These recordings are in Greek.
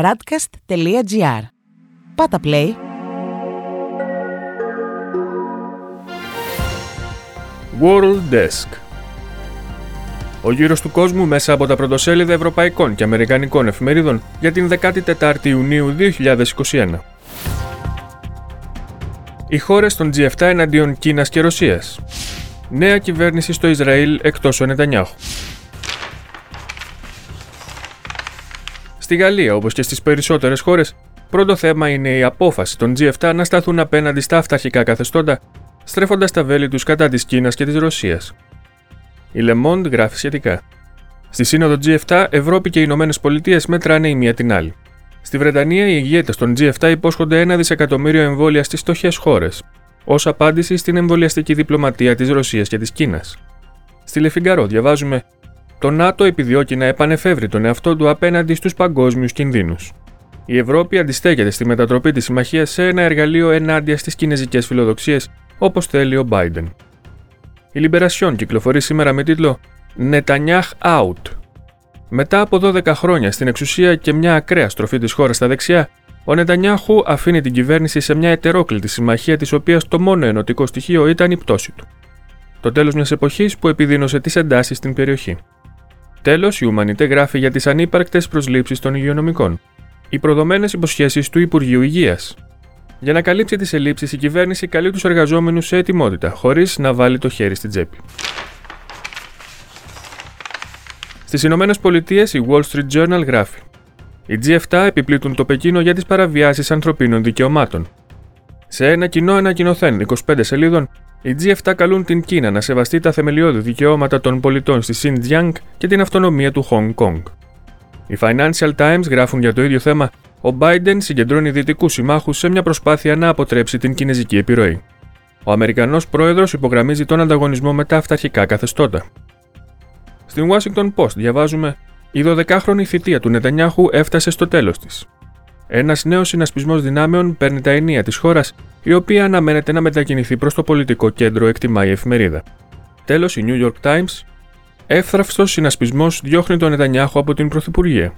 radcast.gr. Πάτα play. World Desk Ο γύρος του κόσμου μέσα από τα πρωτοσέλιδα ευρωπαϊκών και αμερικανικών εφημερίδων για την 14η Ιουνίου 2021. Οι χώρες των G7 εναντίον Κίνας και Ρωσίας. Νέα κυβέρνηση στο Ισραήλ εκτός ο Νετανιάχου. Στη Γαλλία, όπως και στις περισσότερες χώρες, πρώτο θέμα είναι η απόφαση των G7 να σταθούν απέναντι στα αυταρχικά καθεστώτα, στρέφοντας τα βέλη τους κατά της Κίνας και της Ρωσίας. Η Le Monde γράφει σχετικά. Στη σύνοδο G7, Ευρώπη και οι Ηνωμένες Πολιτείες μετράνε η μία την άλλη. Στη Βρετανία, οι ηγέτες των G7 υπόσχονται ένα δισεκατομμύριο εμβόλια στις φτωχές χώρες, ως απάντηση στην εμβολιαστική διπλωματία της Ρωσίας και της Κίνας. Στη Λεφιγκαρό διαβάζουμε το ΝΑΤΟ επιδιώκει να επανεφεύρει τον εαυτό του απέναντι στους παγκόσμιους κινδύνους. Η Ευρώπη αντιστέκεται στη μετατροπή της συμμαχίας σε ένα εργαλείο ενάντια στις κινέζικες φιλοδοξίες, όπως θέλει ο Biden. Η Λιμπερασιόν κυκλοφορεί σήμερα με τίτλο Νετανιάχ Out. Μετά από 12 χρόνια στην εξουσία και μια ακραία στροφή της χώρας στα δεξιά, ο Νετανιάχου αφήνει την κυβέρνηση σε μια ετερόκλητη συμμαχία της οποίας το μόνο ενωτικό στοιχείο ήταν η πτώση του. Το τέλος μιας εποχής που επιδίνωσε τις εντάσεις στην περιοχή. Τέλος, η Ουμανιτέ γράφει για τις ανύπαρκτες προσλήψεις των υγειονομικών. Οι προδομένες υποσχέσεις του Υπουργείου Υγείας. Για να καλύψει τις ελλείψεις, η κυβέρνηση καλεί τους εργαζόμενους σε ετοιμότητα, χωρίς να βάλει το χέρι στην τσέπη. Στις Ηνωμένες Πολιτείες, η Wall Street Journal γράφει: Οι G7 επιπλήττουν το Πεκίνο για τις παραβιάσεις ανθρωπίνων δικαιωμάτων. Σε ένα κοινό ανακοινωθέν 25 σελίδων, οι G7 καλούν την Κίνα να σεβαστεί τα θεμελιώδη δικαιώματα των πολιτών στη Xinjiang και την αυτονομία του Hong Kong. Οι Financial Times γράφουν για το ίδιο θέμα: Ο Biden συγκεντρώνει δυτικούς συμμάχους σε μια προσπάθεια να αποτρέψει την κινέζικη επιρροή. Ο Αμερικανός πρόεδρος υπογραμμίζει τον ανταγωνισμό με τα αυταρχικά καθεστώτα. Στην Washington Post διαβάζουμε: Η 12χρονη θητεία του Νετανιάχου έφτασε στο τέλος της. Ένας νέος συνασπισμός δυνάμεων παίρνει τα ενία της χώρας, η οποία αναμένεται να μετακινηθεί προς το πολιτικό κέντρο, εκτιμάει η εφημερίδα. Τέλος, η New York Times. Εύθραυστος συνασπισμός διώχνει τον Νετανιάχου από την Πρωθυπουργία.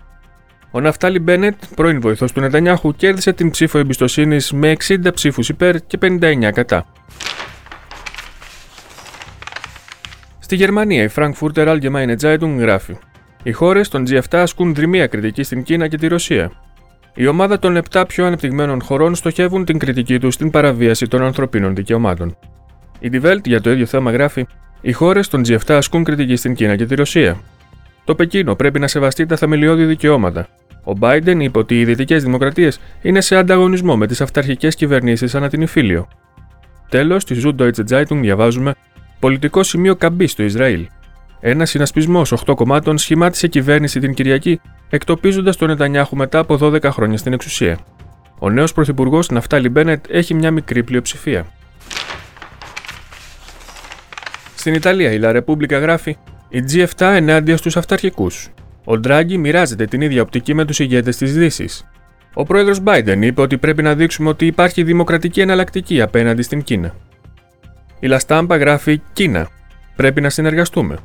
Ο Ναφτάλι Μπένετ, πρώην βοηθός του Νετανιάχου, κέρδισε την ψήφο εμπιστοσύνης με 60 ψήφους υπέρ και 59 κατά. Στη Γερμανία, η Frankfurter Allgemeine Zeitung γράφει: Οι χώρες των G7 ασκούν δρυμία κριτική στην Κίνα και τη Ρωσία. Η ομάδα των 7 πιο ανεπτυγμένων χωρών στοχεύουν την κριτική τους στην παραβίαση των ανθρωπίνων δικαιωμάτων. Η Die Welt για το ίδιο θέμα γράφει: Οι χώρες των G7 ασκούν κριτική στην Κίνα και τη Ρωσία. Το Πεκίνο πρέπει να σεβαστεί τα θεμελιώδη δικαιώματα. Ο Biden είπε ότι οι δυτικές δημοκρατίες είναι σε ανταγωνισμό με τις αυταρχικές κυβερνήσεις ανά την Ιφίλιο. Τέλος, στη Süddeutsche Zeitung διαβάζουμε: Πολιτικό σημείο καμπή στο Ισραήλ. Ένας συνασπισμός 8 κομμάτων σχημάτισε κυβέρνηση την Κυριακή, εκτοπίζοντας τον Νετανιάχου μετά από 12 χρόνια στην εξουσία. Ο νέος πρωθυπουργός Ναφτάλι Μπένετ έχει μια μικρή πλειοψηφία. Στην Ιταλία, η La Repubblica γράφει: Η G7 ενάντια στους αυταρχικούς. Ο Ντράγκη μοιράζεται την ίδια οπτική με τους ηγέτες της Δύσης. Ο πρόεδρος Biden είπε ότι πρέπει να δείξουμε ότι υπάρχει δημοκρατική εναλλακτική απέναντι στην Κίνα. Η Λαστάμπα γράφει: Κίνα. Πρέπει να συνεργαστούμε.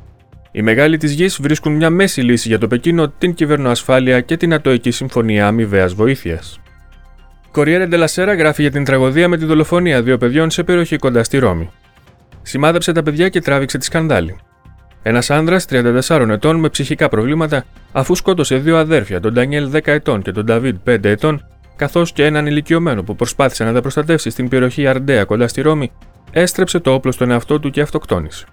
Οι μεγάλοι της γης βρίσκουν μια μέση λύση για το Πεκίνο, την κυβερνοασφάλεια και την Ατοική Συμφωνία Αμοιβαίας Βοήθειας. Κοριέρε Ντελασέρα γράφει για την τραγωδία με τη δολοφονία δύο παιδιών σε περιοχή κοντά στη Ρώμη. Σημάδεψε τα παιδιά και τράβηξε τη σκανδάλη. Ένας άνδρας 34 ετών με ψυχικά προβλήματα, αφού σκότωσε δύο αδέρφια, τον Ντανιέλ 10 ετών και τον Νταβίδ 5 ετών, καθώς και έναν ηλικιωμένο που προσπάθησε να τα προστατεύσει στην περιοχή Αρντέα κοντά στη Ρώμη, έστρεψε το όπλο στον εαυτό του και αυτοκτόνησε.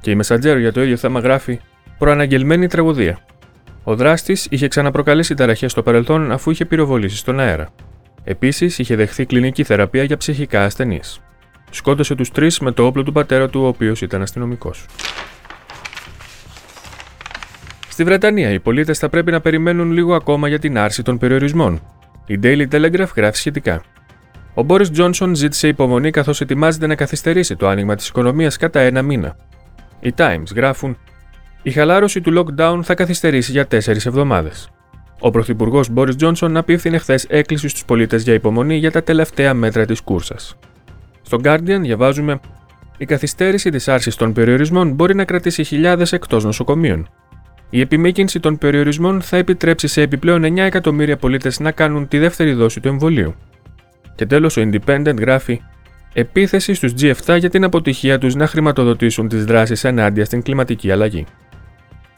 Και η Μεσαντζέρο για το ίδιο θέμα γράφει Προαναγγελμένη τραγωδία. Ο δράστης είχε ξαναπροκαλέσει ταραχέ στο παρελθόν αφού είχε πυροβολήσει στον αέρα. Επίσης, είχε δεχθεί κλινική θεραπεία για ψυχικά ασθενείς. Σκότωσε τους τρεις με το όπλο του πατέρα του, ο οποίος ήταν αστυνομικός. Στη Βρετανία, οι πολίτες θα πρέπει να περιμένουν λίγο ακόμα για την άρση των περιορισμών. Η Daily Telegraph γράφει σχετικά. Ο Μπόρις Τζόνσον ζήτησε υπομονή καθώς ετοιμάζεται να καθυστερήσει το άνοιγμα της οικονομίας κατά ένα μήνα. Οι Times γράφουν: Η χαλάρωση του lockdown θα καθυστερήσει για τέσσερις εβδομάδες. Ο Πρωθυπουργός Μπόρις Τζόνσον απίφθινε χθες έκκληση στους πολίτες για υπομονή για τα τελευταία μέτρα της κούρσας. Στο Guardian διαβάζουμε: Η καθυστέρηση της άρσης των περιορισμών μπορεί να κρατήσει χιλιάδες εκτός νοσοκομείων. Η επιμήκυνση των περιορισμών θα επιτρέψει σε επιπλέον 9 εκατομμύρια πολίτες να κάνουν τη δεύτερη δόση του εμβολίου. Και τέλος, ο Independent γράφει επίθεση στους G7 για την αποτυχία τους να χρηματοδοτήσουν τις δράσεις ενάντια στην κλιματική αλλαγή.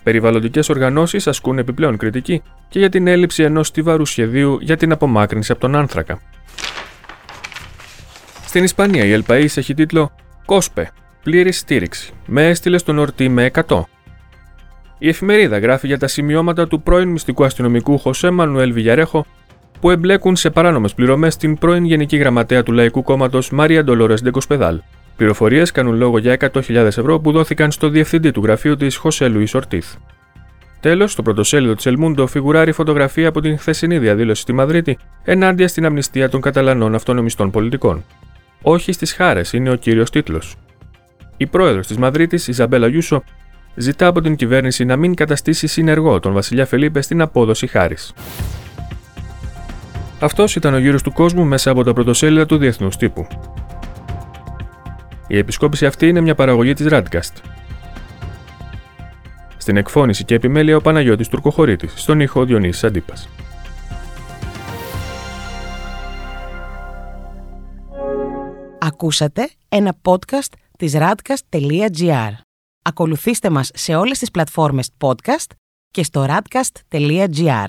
Περιβαλλοντικές οργανώσεις ασκούν επιπλέον κριτική και για την έλλειψη ενός στιβαρού σχεδίου για την απομάκρυνση από τον άνθρακα. Στην Ισπανία η El έχει τίτλο «Κόσπε, πλήρης στήριξη, με έστειλε στον ορτή με 100». Η εφημερίδα γράφει για τα σημειώματα του πρώην μυστικού αστυνομικού Χωσέ Μανουέλ Βιγιαρέχο που εμπλέκουν σε παράνομες πληρωμές την πρώην Γενική Γραμματέα του Λαϊκού Κόμματος Μάρια Ντολόρες Ντεκοσπεδάλ. Πληροφορίες κάνουν λόγο για 100.000 ευρώ που δόθηκαν στο διευθυντή του γραφείου της Χωσέ Λουίς Ορτίθ. Τέλος, στο πρωτοσέλιδο της Ελμούντο φιγουράρει φωτογραφία από την χθεσινή διαδήλωση στη Μαδρίτη ενάντια στην αμνηστία των Καταλανών αυτονομιστών πολιτικών. Όχι στις χάρες είναι ο κύριος τίτλος. Η πρόεδρος της Μαδρίτης, Ιζαμπέλα Γιούσο, ζητά από την κυβέρνηση να μην καταστήσει συνεργό τον Βασιλιά Φελίπε στην απόδοση χάρης. Αυτός ήταν ο γύρος του κόσμου μέσα από τα πρωτοσέλιδα του διεθνούς τύπου. Η επισκόπηση αυτή είναι μια παραγωγή της Radcast. Στην εκφώνηση και επιμέλεια ο Παναγιώτης Τουρκοχωρήτης, στον ήχο Διονύσης Αντίπας. Ακούσατε ένα podcast της radcast.gr. Ακολουθήστε μας σε όλες τις πλατφόρμες podcast και στο radcast.gr.